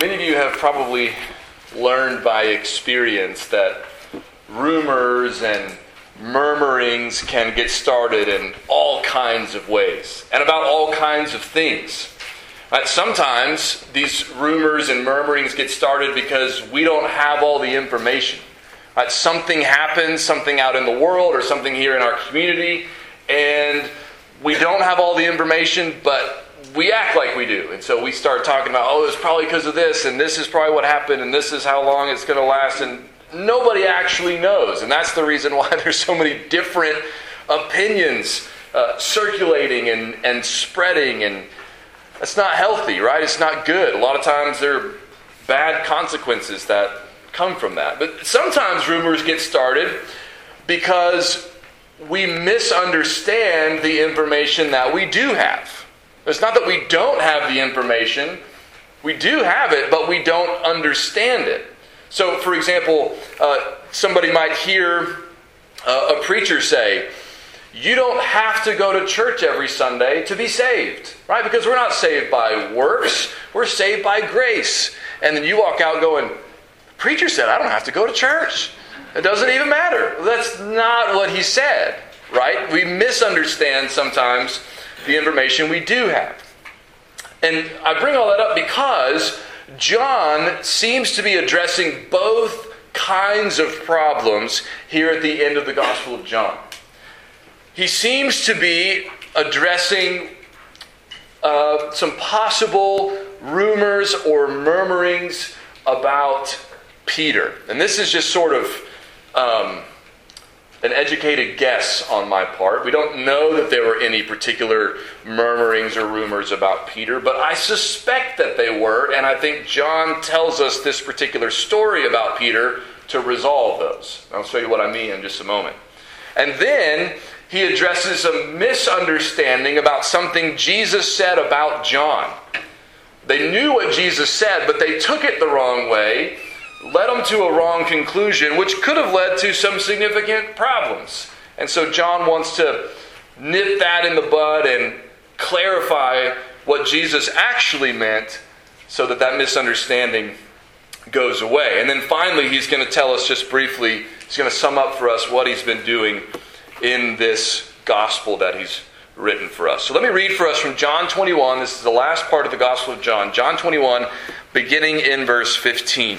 Many of you have probably learned by experience that rumors and murmurings can get started in all kinds of ways and about all kinds of things. Right? Sometimes these rumors and murmurings get started because we don't have all the information. Right? Something happens, something out in the world, or something here in our community, and we don't have all the information, but we act like we do. And so we start talking about, oh, it's probably because of this, and this is probably what happened, and this is how long it's going to last. And nobody actually knows. And that's the reason why there's so many different opinions uh, circulating and, and spreading. And that's not healthy, right? It's not good. A lot of times there are bad consequences that come from that. But sometimes rumors get started because we misunderstand the information that we do have. It's not that we don't have the information, we do have it, but we don't understand it. So, for example, uh, somebody might hear uh, a preacher say, You don't have to go to church every Sunday to be saved, right? Because we're not saved by works, we're saved by grace. And then you walk out going, Preacher said, I don't have to go to church. It doesn't even matter. That's not what he said, right? We misunderstand sometimes the information we do have. And I bring all that up because John seems to be addressing both kinds of problems here at the end of the Gospel of John. He seems to be addressing uh, some possible rumors or murmurings about Peter. And this is just sort of um, an educated guess on my part. We don't know that there were any particular murmurings or rumors about Peter, but I suspect that they were, and I think John tells us this particular story about Peter to resolve those. I'll show you what I mean in just a moment. And then he addresses a misunderstanding about something Jesus said about John. They knew what Jesus said, but they took it the wrong way led them to a wrong conclusion, which could have led to some significant problems. And so John wants to nip that in the bud and clarify what Jesus actually meant so that that misunderstanding goes away. And then finally, he's going to tell us just briefly, he's going to sum up for us what he's been doing in this gospel that he's written for us. So let me read for us from John 21. This is the last part of the Gospel of John. John 21, beginning in verse 15.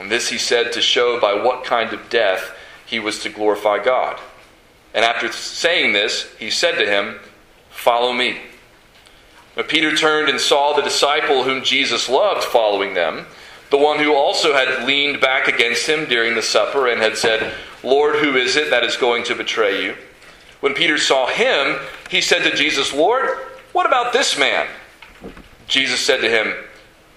And this he said to show by what kind of death he was to glorify God. And after saying this, he said to him, Follow me. But Peter turned and saw the disciple whom Jesus loved following them, the one who also had leaned back against him during the supper and had said, Lord, who is it that is going to betray you? When Peter saw him, he said to Jesus, Lord, what about this man? Jesus said to him,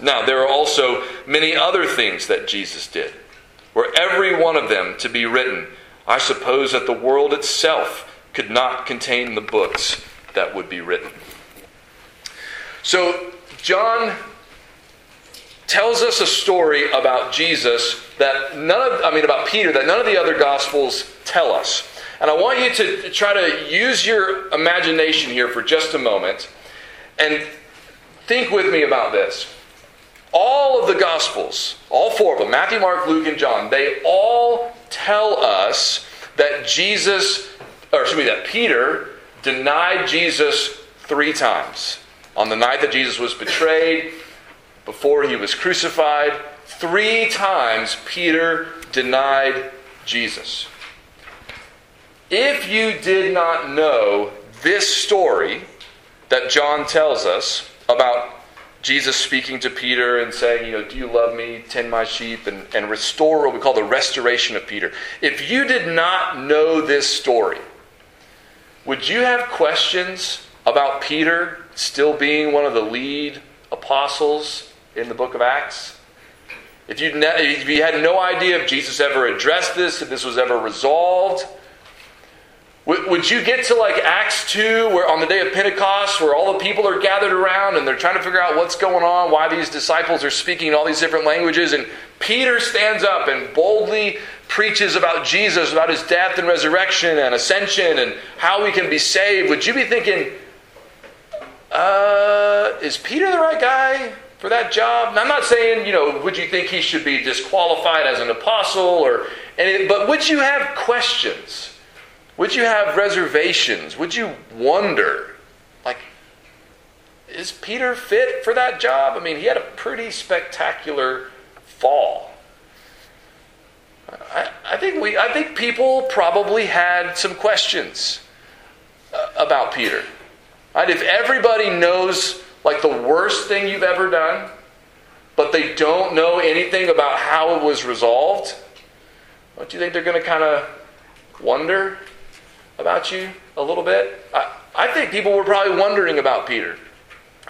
Now, there are also many other things that Jesus did. Were every one of them to be written, I suppose that the world itself could not contain the books that would be written. So, John tells us a story about Jesus that none of, I mean, about Peter that none of the other Gospels tell us. And I want you to try to use your imagination here for just a moment and think with me about this. All of the Gospels, all four of them, Matthew, Mark, Luke, and John, they all tell us that Jesus, or excuse me, that Peter denied Jesus three times. On the night that Jesus was betrayed, before he was crucified, three times Peter denied Jesus. If you did not know this story that John tells us about Jesus speaking to Peter and saying, you know, do you love me? Tend my sheep and, and restore what we call the restoration of Peter. If you did not know this story, would you have questions about Peter still being one of the lead apostles in the book of Acts? If you, if you had no idea if Jesus ever addressed this, if this was ever resolved, would you get to like Acts 2, where on the day of Pentecost, where all the people are gathered around and they're trying to figure out what's going on, why these disciples are speaking all these different languages, and Peter stands up and boldly preaches about Jesus, about his death and resurrection and ascension and how we can be saved? Would you be thinking, uh, is Peter the right guy for that job? I'm not saying, you know, would you think he should be disqualified as an apostle or anything, but would you have questions? Would you have reservations? Would you wonder, like, is Peter fit for that job? I mean, he had a pretty spectacular fall. I, I think we, I think people probably had some questions uh, about Peter. Right? If everybody knows like the worst thing you've ever done, but they don't know anything about how it was resolved, don't you think they're going to kind of wonder? About you a little bit? I, I think people were probably wondering about Peter.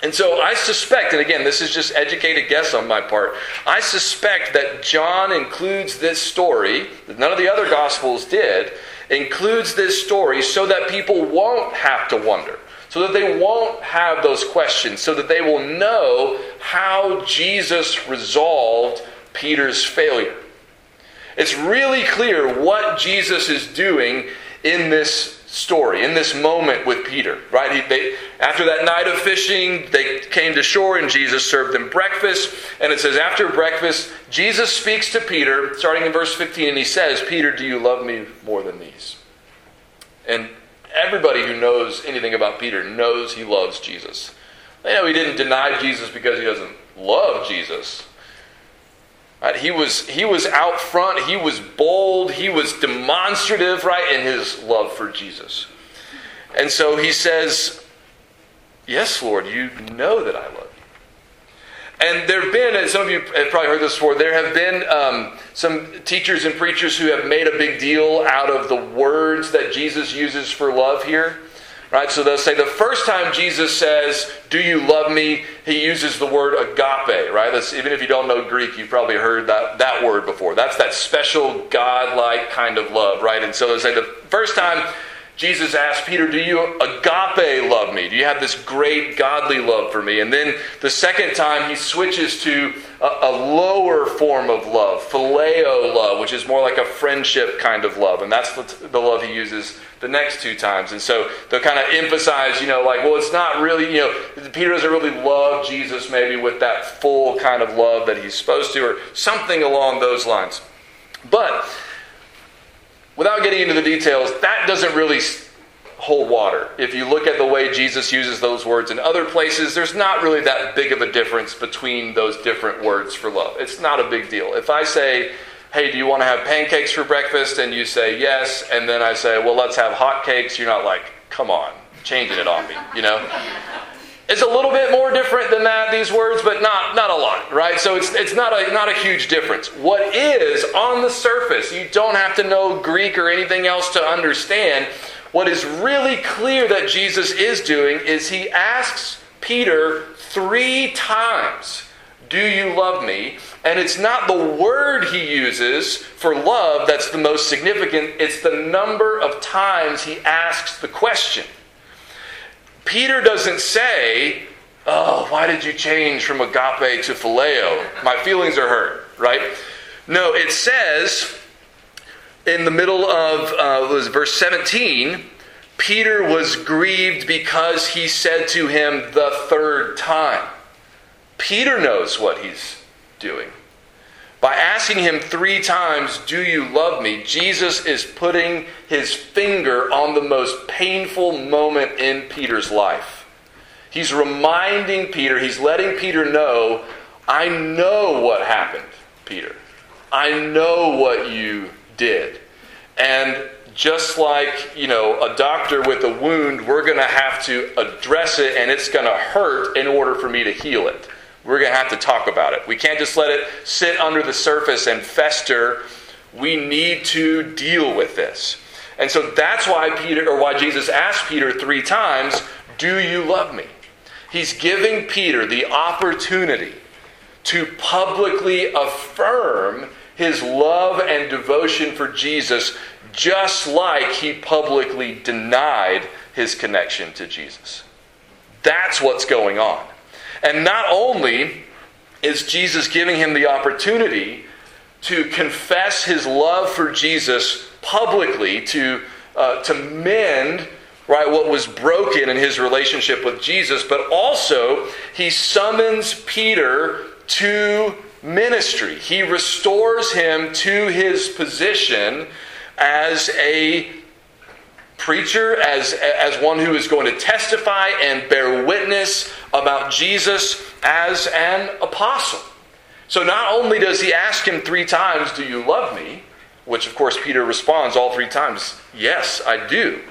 And so I suspect, and again, this is just educated guess on my part, I suspect that John includes this story, that none of the other Gospels did, includes this story so that people won't have to wonder, so that they won't have those questions, so that they will know how Jesus resolved Peter's failure. It's really clear what Jesus is doing in this story, in this moment with Peter, right? He, they, after that night of fishing, they came to shore and Jesus served them breakfast. And it says, after breakfast, Jesus speaks to Peter, starting in verse 15, and he says, Peter, do you love me more than these? And everybody who knows anything about Peter knows he loves Jesus. They know he didn't deny Jesus because he doesn't love Jesus. Right? He was he was out front, he was bold, he was demonstrative, right, in his love for Jesus. And so he says, Yes, Lord, you know that I love you. And there have been, and some of you have probably heard this before, there have been um, some teachers and preachers who have made a big deal out of the words that Jesus uses for love here. Right? So they'll say the first time Jesus says, Do you love me? He uses the word agape, right? That's, even if you don't know Greek, you've probably heard that, that word before. That's that special God-like kind of love, right? And so they'll say the first time Jesus asked Peter, Do you agape love me? Do you have this great godly love for me? And then the second time he switches to a, a, lower form of love, phileo love, which is more like a friendship kind of love. And that's the, the love he uses the next two times. And so they'll kind of emphasize, you know, like, well, it's not really, you know, Peter doesn't really love Jesus maybe with that full kind of love that he's supposed to, or something along those lines. But without getting into the details, that doesn't really hold water. If you look at the way Jesus uses those words in other places, there's not really that big of a difference between those different words for love. It's not a big deal. If I say, hey, do you want to have pancakes for breakfast? And you say yes, and then I say, well, let's have hot cakes. You're not like, come on, changing it on me, you know? It's a little bit more different than that, these words, but not, not a lot, right? So it's, it's not, a, not a huge difference. What is on the surface, you don't have to know Greek or anything else to understand. What is really clear that Jesus is doing is he asks Peter three times, Do you love me? And it's not the word he uses for love that's the most significant, it's the number of times he asks the question. Peter doesn't say, oh, why did you change from agape to phileo? My feelings are hurt, right? No, it says in the middle of uh, was verse 17, Peter was grieved because he said to him the third time. Peter knows what he's doing. By asking him three times, Do you love me? Jesus is putting his finger on the most painful moment in Peter's life. He's reminding Peter, he's letting Peter know, I know what happened, Peter. I know what you did. And just like, you know, a doctor with a wound, we're going to have to address it and it's going to hurt in order for me to heal it. We're going to have to talk about it. We can't just let it sit under the surface and fester. We need to deal with this. And so that's why Peter or why Jesus asked Peter 3 times, "Do you love me?" He's giving Peter the opportunity to publicly affirm his love and devotion for Jesus just like he publicly denied his connection to Jesus. That's what's going on. And not only is Jesus giving him the opportunity to confess his love for Jesus publicly, to, uh, to mend right what was broken in his relationship with Jesus, but also he summons Peter to ministry. He restores him to his position as a preacher, as, as one who is going to testify and bear witness about Jesus as an apostle. So not only does he ask him three times, Do you love me? Which, of course, Peter responds all three times, Yes, I do.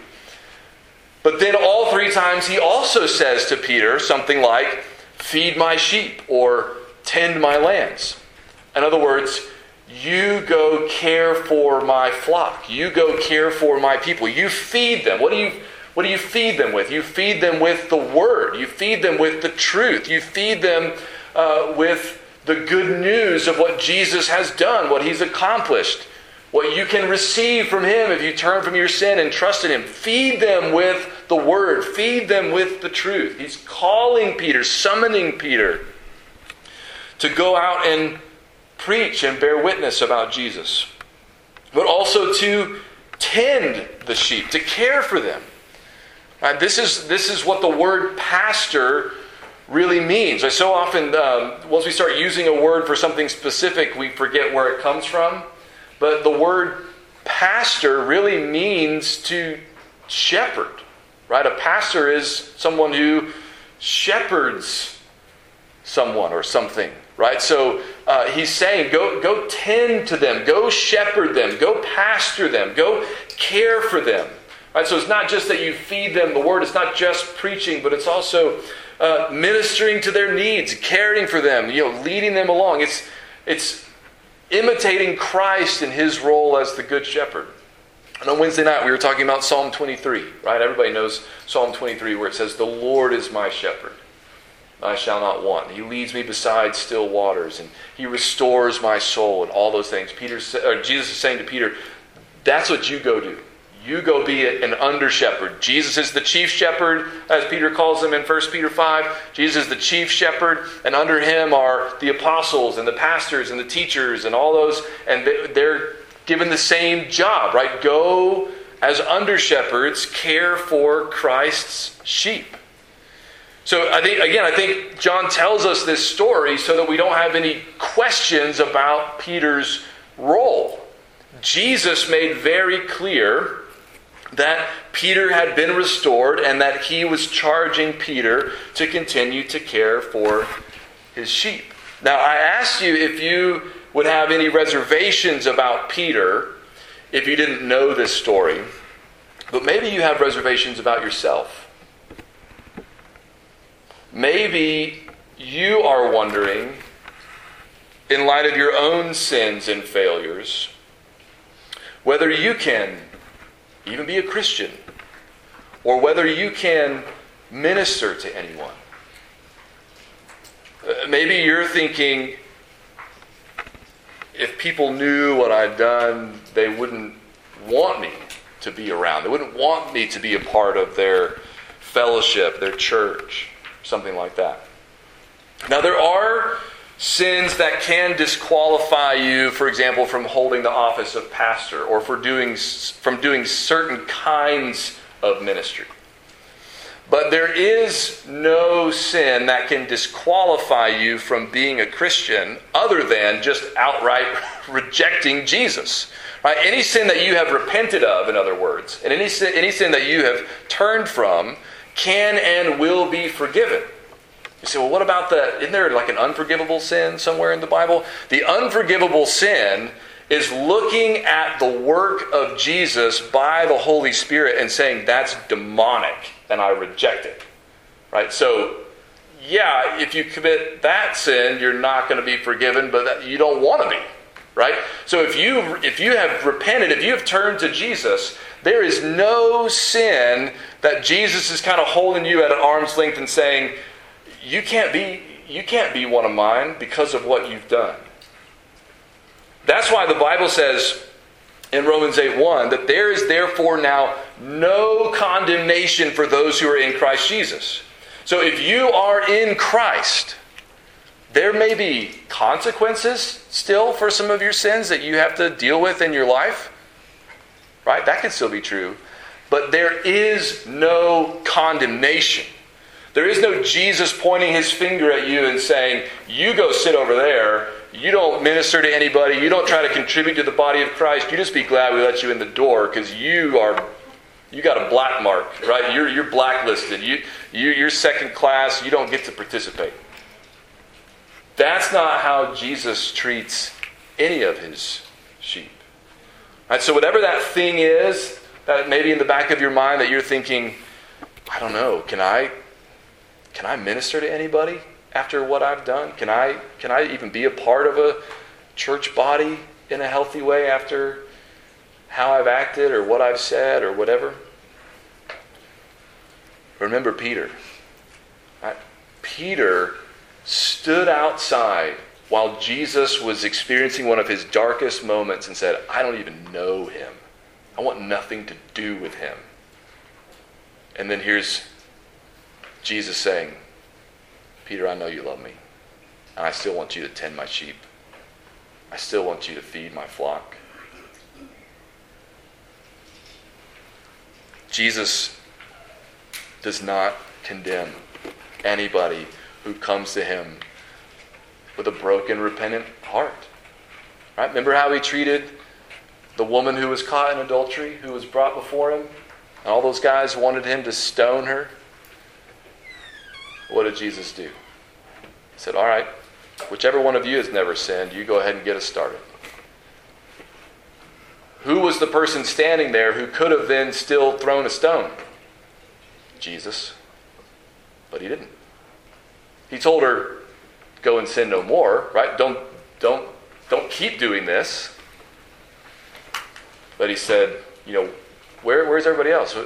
But then all three times he also says to Peter something like, Feed my sheep or tend my lambs. In other words, you go care for my flock. You go care for my people. You feed them. What do you what do you feed them with? You feed them with the word. You feed them with the truth. You feed them uh, with the good news of what Jesus has done, what he's accomplished, what you can receive from him if you turn from your sin and trust in him. Feed them with the word. Feed them with the truth. He's calling Peter, summoning Peter to go out and preach and bear witness about Jesus, but also to tend the sheep, to care for them. Right, this, is, this is what the word pastor really means. Right, so often, um, once we start using a word for something specific, we forget where it comes from. But the word pastor really means to shepherd. Right? A pastor is someone who shepherds someone or something right? So uh, he's saying, go, go tend to them, go shepherd them, go pasture them, go care for them. Right? So it's not just that you feed them the word, it's not just preaching, but it's also uh, ministering to their needs, caring for them, you know, leading them along. It's, it's imitating Christ in his role as the good shepherd. And on Wednesday night, we were talking about Psalm 23, right? Everybody knows Psalm 23, where it says, The Lord is my shepherd. I shall not want. He leads me beside still waters, and He restores my soul, and all those things. Peter, Jesus is saying to Peter, "That's what you go do. You go be an under shepherd. Jesus is the chief shepherd, as Peter calls him in 1 Peter 5. Jesus is the chief shepherd, and under him are the apostles and the pastors and the teachers and all those, and they're given the same job, right? Go as under shepherds, care for Christ's sheep. So I think again, I think John tells us this story so that we don't have any questions about Peter's role. Jesus made very clear that Peter had been restored and that he was charging Peter to continue to care for his sheep. Now, I asked you if you would have any reservations about Peter if you didn't know this story, but maybe you have reservations about yourself. Maybe you are wondering, in light of your own sins and failures, whether you can even be a Christian or whether you can minister to anyone. Uh, maybe you're thinking, if people knew what I'd done, they wouldn't want me to be around. They wouldn't want me to be a part of their fellowship, their church. Something like that. Now, there are sins that can disqualify you, for example, from holding the office of pastor or for doing, from doing certain kinds of ministry. But there is no sin that can disqualify you from being a Christian other than just outright rejecting Jesus. Right? Any sin that you have repented of, in other words, and any sin, any sin that you have turned from can and will be forgiven. You say, well, what about the, isn't there like an unforgivable sin somewhere in the Bible? The unforgivable sin is looking at the work of Jesus by the Holy Spirit and saying, that's demonic and I reject it. Right? So, yeah, if you commit that sin, you're not going to be forgiven, but that, you don't want to be. Right? So if you if you have repented, if you have turned to Jesus, there is no sin that Jesus is kind of holding you at an arm's length and saying, you can't be you can't be one of mine because of what you've done. That's why the Bible says in Romans 8 1 that there is therefore now no condemnation for those who are in Christ Jesus. So if you are in Christ, there may be consequences still for some of your sins that you have to deal with in your life. Right? That could still be true. But there is no condemnation. There is no Jesus pointing his finger at you and saying, You go sit over there you don't minister to anybody, you don't try to contribute to the body of Christ, you just be glad we let you in the door because you are you got a black mark, right? You're, you're blacklisted. You, you, you're second class. You don't get to participate. That's not how Jesus treats any of his sheep. Right? So, whatever that thing is, that maybe in the back of your mind that you're thinking, I don't know, can I, can I minister to anybody? after what I've done? Can I, can I even be a part of a church body in a healthy way after how I've acted or what I've said or whatever? Remember Peter. Right? Peter stood outside while Jesus was experiencing one of his darkest moments and said, I don't even know him. I want nothing to do with him. And then here's Jesus saying, Peter, I know you love me. And I still want you to tend my sheep. I still want you to feed my flock. Jesus does not condemn anybody who comes to him with a broken, repentant heart. Right? Remember how he treated the woman who was caught in adultery, who was brought before him? And all those guys wanted him to stone her. What did Jesus do? He said, All right, whichever one of you has never sinned, you go ahead and get us started. Who was the person standing there who could have then still thrown a stone? Jesus. But he didn't. He told her, Go and sin no more, right? Don't, don't, don't keep doing this. But he said, You know, where, where's everybody else?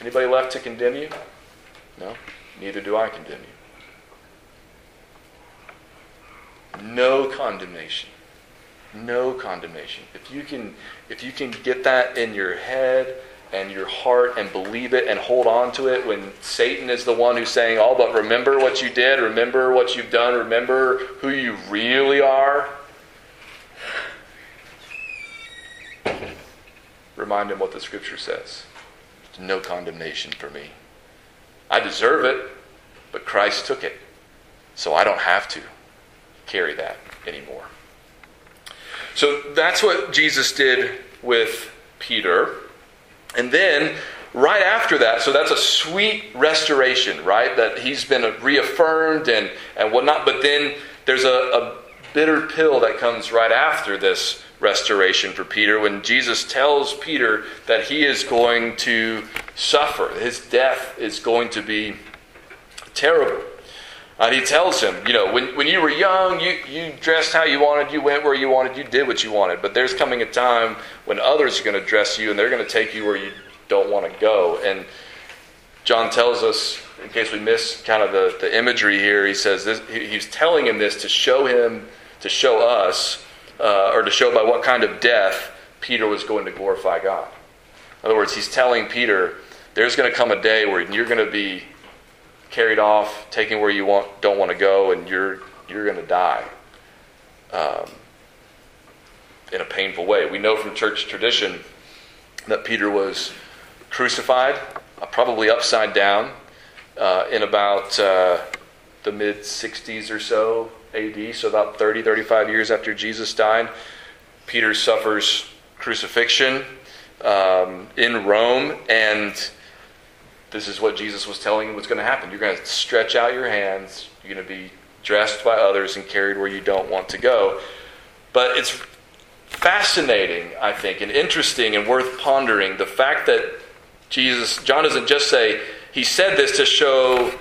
Anybody left to condemn you? No? neither do I condemn you. No condemnation. No condemnation. If you can if you can get that in your head and your heart and believe it and hold on to it when Satan is the one who's saying, "Oh, but remember what you did, remember what you've done, remember who you really are." Remind him what the scripture says. No condemnation for me. I deserve it, but Christ took it. So I don't have to carry that anymore. So that's what Jesus did with Peter. And then, right after that, so that's a sweet restoration, right? That he's been reaffirmed and, and whatnot. But then there's a, a bitter pill that comes right after this restoration for Peter when Jesus tells Peter that he is going to suffer. His death is going to be terrible. And he tells him, you know, when, when you were young, you, you dressed how you wanted, you went where you wanted, you did what you wanted. But there's coming a time when others are going to dress you and they're going to take you where you don't want to go. And John tells us, in case we miss kind of the, the imagery here, he says this, he, he's telling him this to show him, to show us uh, or to show by what kind of death Peter was going to glorify God. In other words, he's telling Peter, there's going to come a day where you're going to be carried off, taken where you want, don't want to go, and you're you're going to die um, in a painful way. We know from church tradition that Peter was crucified, uh, probably upside down, uh, in about uh, the mid 60s or so AD, so about 30, 35 years after Jesus died. Peter suffers crucifixion um, in Rome, and this is what Jesus was telling him was going to happen. You're going to stretch out your hands, you're going to be dressed by others and carried where you don't want to go. But it's fascinating, I think, and interesting and worth pondering the fact that Jesus, John doesn't just say, he said this to show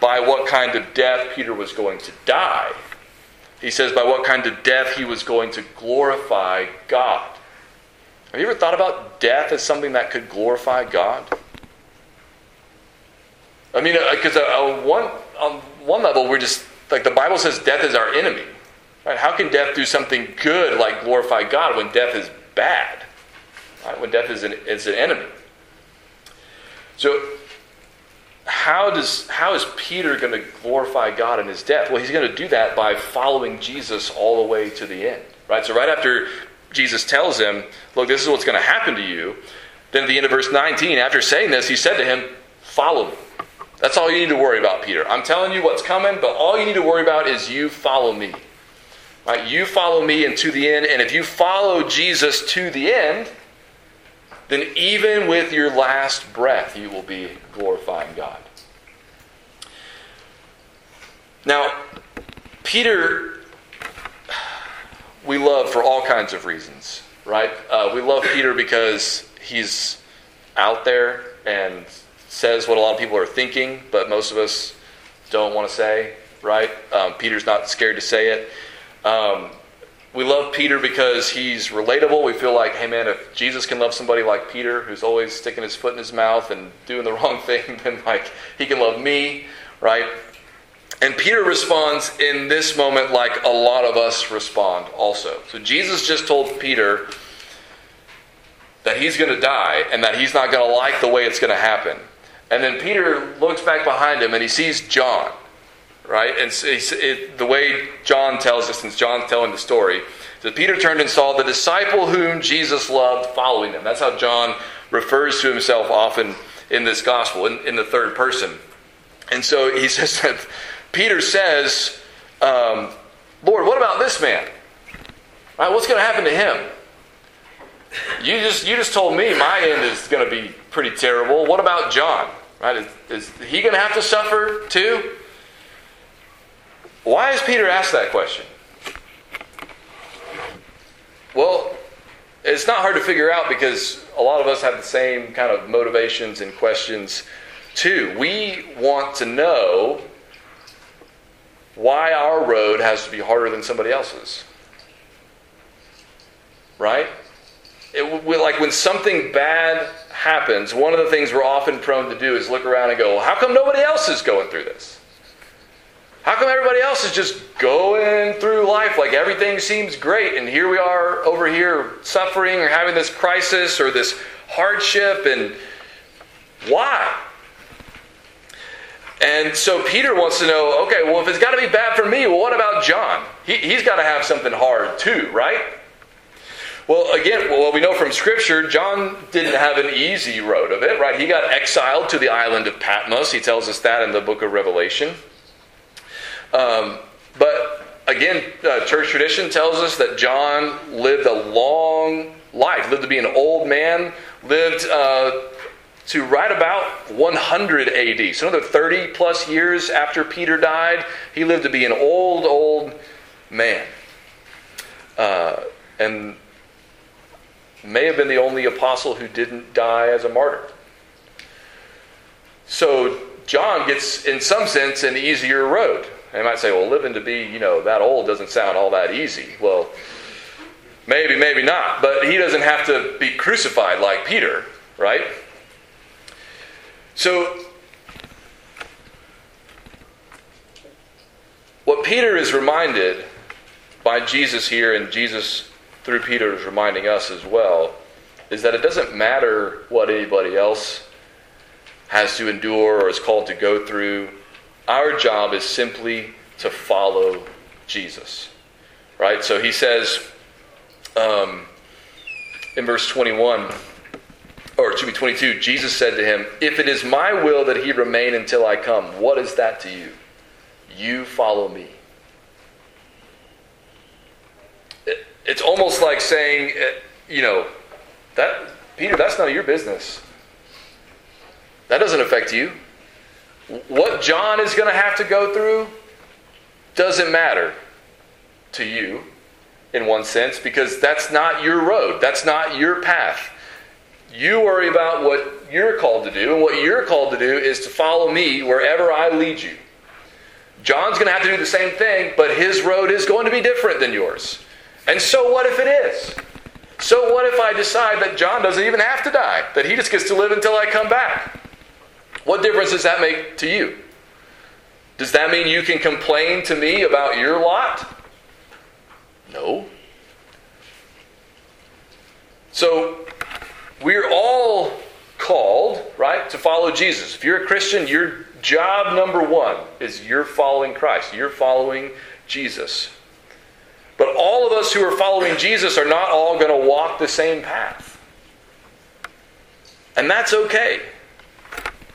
by what kind of death Peter was going to die. He says by what kind of death he was going to glorify God. Have you ever thought about death as something that could glorify God? I mean, because uh, on one, on one level, we're just like the Bible says death is our enemy. Right? How can death do something good like glorify God when death is bad? Right? When death is an, is an enemy. So, how does how is Peter going to glorify God in his death? Well, he's going to do that by following Jesus all the way to the end. Right? So right after Jesus tells him, "Look, this is what's going to happen to you," then at the end of verse 19, after saying this, he said to him, "Follow me." That's all you need to worry about, Peter. I'm telling you what's coming, but all you need to worry about is you follow me. Right? You follow me and to the end, and if you follow Jesus to the end, then even with your last breath, you will be glorifying God. Now, Peter, we love for all kinds of reasons, right? Uh, we love Peter because he's out there and says what a lot of people are thinking, but most of us don't want to say, right? Um, Peter's not scared to say it. Um, we love Peter because he's relatable. We feel like, hey man, if Jesus can love somebody like Peter, who's always sticking his foot in his mouth and doing the wrong thing, then like he can love me, right? And Peter responds in this moment like a lot of us respond also. So Jesus just told Peter that he's going to die and that he's not going to like the way it's going to happen. And then Peter looks back behind him and he sees John, right? And it, the way John tells us, since John's telling the story, that Peter turned and saw the disciple whom Jesus loved following him. That's how John refers to himself often in this gospel, in, in the third person. And so he says that Peter says, um, Lord, what about this man? Right, what's going to happen to him? You just you just told me my end is going to be pretty terrible. What about John? Right? Is, is he going to have to suffer too? Why is Peter asked that question? Well, it's not hard to figure out because a lot of us have the same kind of motivations and questions too. We want to know why our road has to be harder than somebody else's. Right? It, like when something bad happens, one of the things we're often prone to do is look around and go, well, how come nobody else is going through this? How come everybody else is just going through life like everything seems great, and here we are over here suffering or having this crisis or this hardship, and why? And so Peter wants to know okay, well, if it's got to be bad for me, well, what about John? He, he's got to have something hard too, right? Well, again, well, we know from Scripture, John didn't have an easy road of it, right? He got exiled to the island of Patmos. He tells us that in the book of Revelation. Um, but again, uh, church tradition tells us that John lived a long life, lived to be an old man, lived uh, to right about 100 AD. So another 30 plus years after Peter died, he lived to be an old, old man. Uh, and may have been the only apostle who didn't die as a martyr. So John gets, in some sense, an easier road. You might say, well, living to be, you know, that old doesn't sound all that easy. Well, maybe, maybe not. But he doesn't have to be crucified like Peter, right? So, what Peter is reminded by Jesus here, and Jesus through Peter is reminding us as well, is that it doesn't matter what anybody else has to endure or is called to go through. Our job is simply to follow Jesus. Right? So he says um, in verse 21, or to be 22, Jesus said to him, If it is my will that he remain until I come, what is that to you? You follow me. It, it's almost like saying, uh, you know, that Peter, that's none of your business. That doesn't affect you. What John is going to have to go through doesn't matter to you in one sense because that's not your road, that's not your path. You worry about what you're called to do, and what you're called to do is to follow me wherever I lead you. John's going to have to do the same thing, but his road is going to be different than yours. And so what if it is? So what if I decide that John doesn't even have to die, that he just gets to live until I come back? What difference does that make to you? Does that mean you can complain to me about your lot? No. So, we're all called, right, to follow Jesus. If you're a Christian, your job number one is you're following Christ. You're following Jesus. But all of us who are following Jesus are not all going to walk the same path. And that's okay.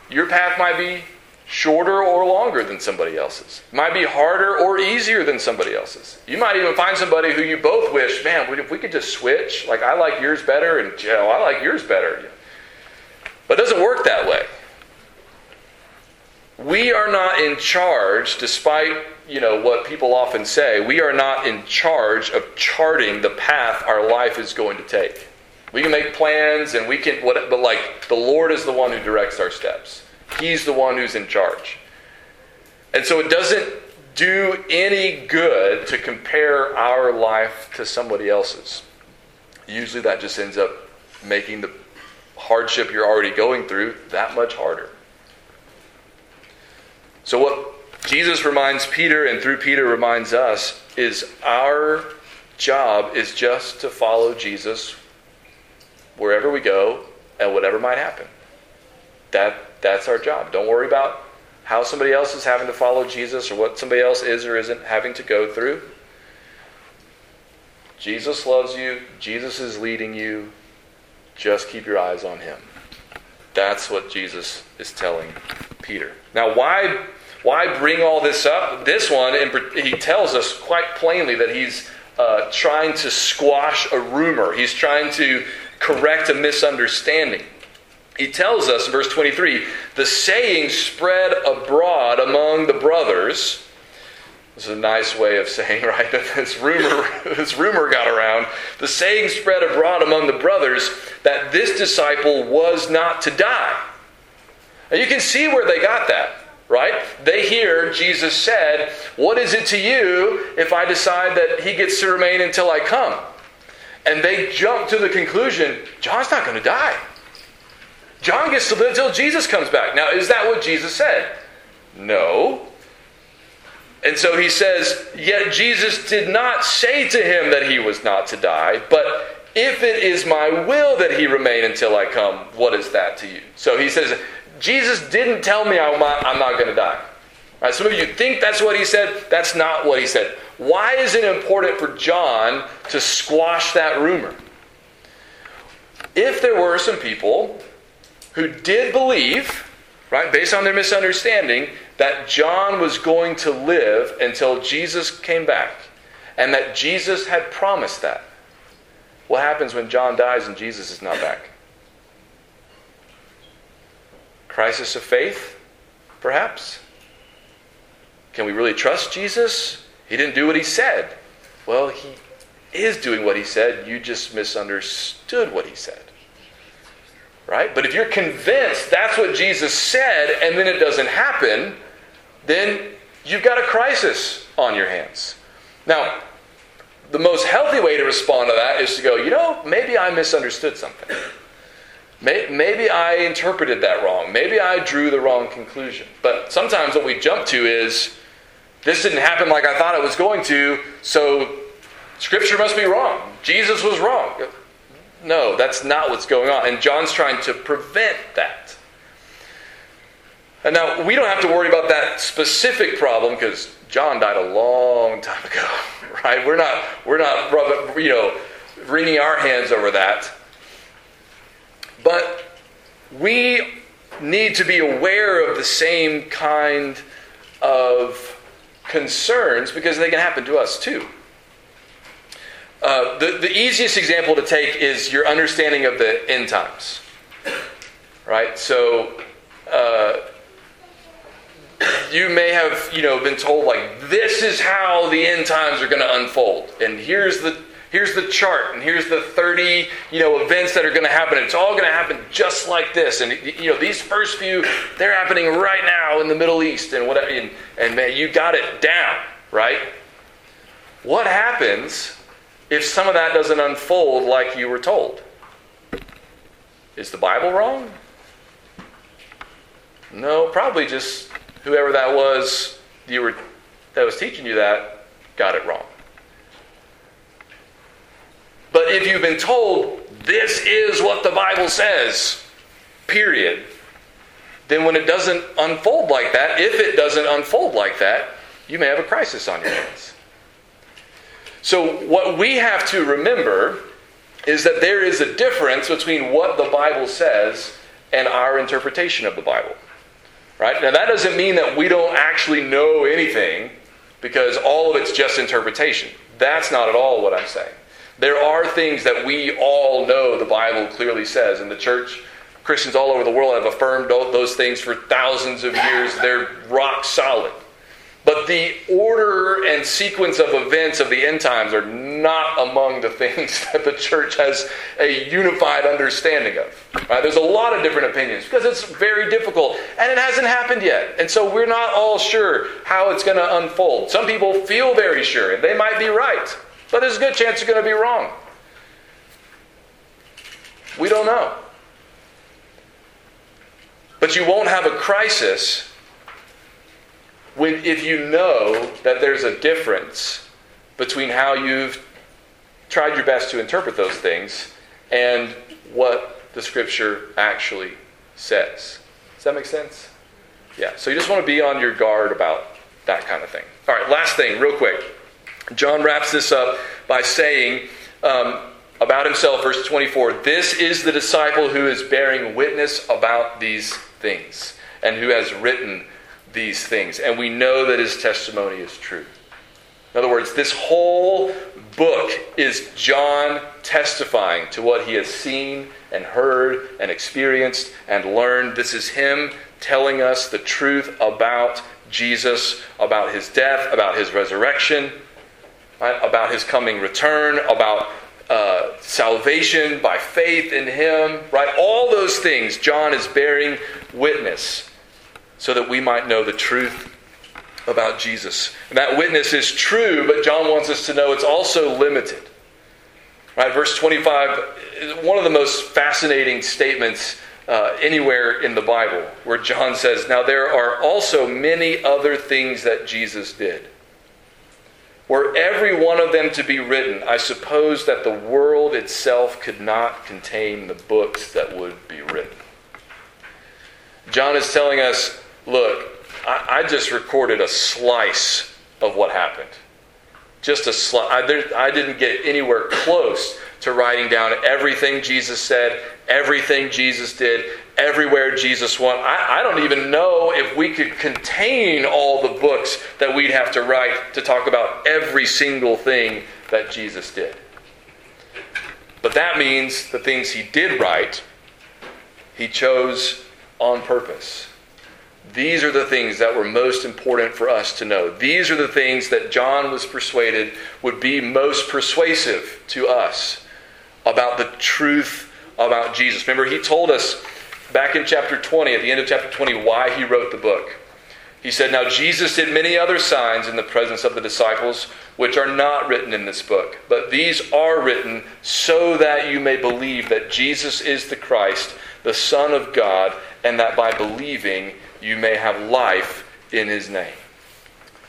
Your path might be shorter or longer than somebody else's. Might be harder or easier than somebody else's. You might even find somebody who you both wish, man, if we could just switch, like I like yours better and you know, I like yours better. But it doesn't work that way. We are not in charge, despite you know what people often say. We are not in charge of charting the path our life is going to take. We can make plans and we can, what, but like the Lord is the one who directs our steps. He's the one who's in charge. And so it doesn't do any good to compare our life to somebody else's. Usually that just ends up making the hardship you're already going through that much harder. So, what Jesus reminds Peter and through Peter reminds us is our job is just to follow Jesus wherever we go and whatever might happen. That, that's our job. Don't worry about how somebody else is having to follow Jesus or what somebody else is or isn't having to go through. Jesus loves you. Jesus is leading you. Just keep your eyes on him. That's what Jesus is telling Peter. Now, why, why bring all this up? This one, he tells us quite plainly that he's uh, trying to squash a rumor. He's trying to correct a misunderstanding. He tells us in verse 23 the saying spread abroad among the brothers. This is a nice way of saying, right, that this rumor, this rumor got around. The saying spread abroad among the brothers that this disciple was not to die. You can see where they got that, right? They hear Jesus said, What is it to you if I decide that he gets to remain until I come? And they jump to the conclusion John's not going to die. John gets to live until Jesus comes back. Now, is that what Jesus said? No. And so he says, Yet Jesus did not say to him that he was not to die, but if it is my will that he remain until I come, what is that to you? So he says, Jesus didn't tell me I'm not, I'm not going to die. Right, some of you think that's what he said. That's not what he said. Why is it important for John to squash that rumor? If there were some people who did believe, right, based on their misunderstanding, that John was going to live until Jesus came back, and that Jesus had promised that, what happens when John dies and Jesus is not back? Crisis of faith, perhaps? Can we really trust Jesus? He didn't do what he said. Well, he is doing what he said. You just misunderstood what he said. Right? But if you're convinced that's what Jesus said and then it doesn't happen, then you've got a crisis on your hands. Now, the most healthy way to respond to that is to go, you know, maybe I misunderstood something. Maybe I interpreted that wrong. Maybe I drew the wrong conclusion. But sometimes what we jump to is, this didn't happen like I thought it was going to, so Scripture must be wrong. Jesus was wrong. No, that's not what's going on. And John's trying to prevent that. And now, we don't have to worry about that specific problem because John died a long time ago, right? We're not, we're not you know, wringing our hands over that. But we need to be aware of the same kind of concerns because they can happen to us too. Uh, the, the easiest example to take is your understanding of the end times. Right? So, uh, you may have, you know, been told like this is how the end times are going to unfold, and here's the here's the chart, and here's the 30, you know, events that are going to happen. It's all going to happen just like this, and you know, these first few they're happening right now in the Middle East, and whatever. And, and man, you got it down, right? What happens if some of that doesn't unfold like you were told? Is the Bible wrong? No, probably just whoever that was you were that was teaching you that got it wrong. But if you've been told this is what the Bible says, period, then when it doesn't unfold like that, if it doesn't unfold like that, you may have a crisis on your hands. So, what we have to remember is that there is a difference between what the Bible says and our interpretation of the Bible. Right? Now, that doesn't mean that we don't actually know anything because all of it's just interpretation. That's not at all what I'm saying. There are things that we all know the Bible clearly says, and the church, Christians all over the world have affirmed those things for thousands of years. They're rock solid. But the order and sequence of events of the end times are not among the things that the church has a unified understanding of. Right? There's a lot of different opinions because it's very difficult and it hasn't happened yet. And so we're not all sure how it's going to unfold. Some people feel very sure and they might be right, but there's a good chance you're going to be wrong. We don't know. But you won't have a crisis when, if you know that there's a difference between how you've tried your best to interpret those things and what the scripture actually says. Does that make sense? Yeah. So you just want to be on your guard about that kind of thing. All right, last thing, real quick. John wraps this up by saying um, about himself, verse 24 This is the disciple who is bearing witness about these things and who has written these things, and we know that his testimony is true. In other words, this whole book is John testifying to what he has seen and heard and experienced and learned. This is him telling us the truth about Jesus, about his death, about his resurrection? About his coming return, about uh, salvation by faith in him, right? All those things John is bearing witness so that we might know the truth about Jesus. And that witness is true, but John wants us to know it's also limited. Right, verse 25 is one of the most fascinating statements uh, anywhere in the Bible, where John says, Now there are also many other things that Jesus did. Were every one of them to be written, I suppose that the world itself could not contain the books that would be written. John is telling us look, I, I just recorded a slice of what happened. Just a slice. I, I didn't get anywhere close to writing down everything Jesus said, everything Jesus did, everywhere Jesus went. I, I, don't even know if we could contain all the books that we'd have to write to talk about every single thing that Jesus did. But that means the things he did write, he chose on purpose. These are the things that were most important for us to know. These are the things that John was persuaded would be most persuasive to us about the truth about Jesus. Remember, he told us back in chapter 20, at the end of chapter 20, why he wrote the book. He said, Now Jesus did many other signs in the presence of the disciples, which are not written in this book, but these are written so that you may believe that Jesus is the Christ, the Son of God, and that by believing you may have life in his name.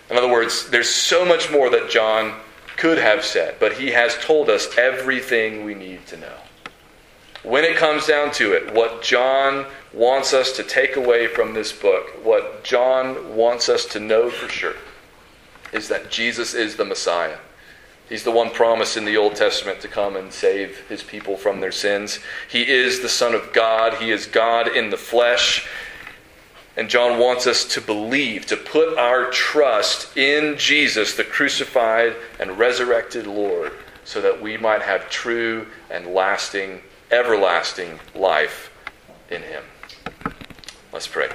In other words, there's so much more that John could have said, but he has told us everything we need to know. when it comes down to it, what John wants us to take away from this book, what John wants us to know for sure, is that Jesus is the Messiah. He's the one promised in the Old Testament to come and save his people from their sins. He is the Son of God. He is God in the flesh. And John wants us to believe, to put our trust in Jesus, the crucified and resurrected Lord, so that we might have true and lasting, everlasting life in him. Let's pray.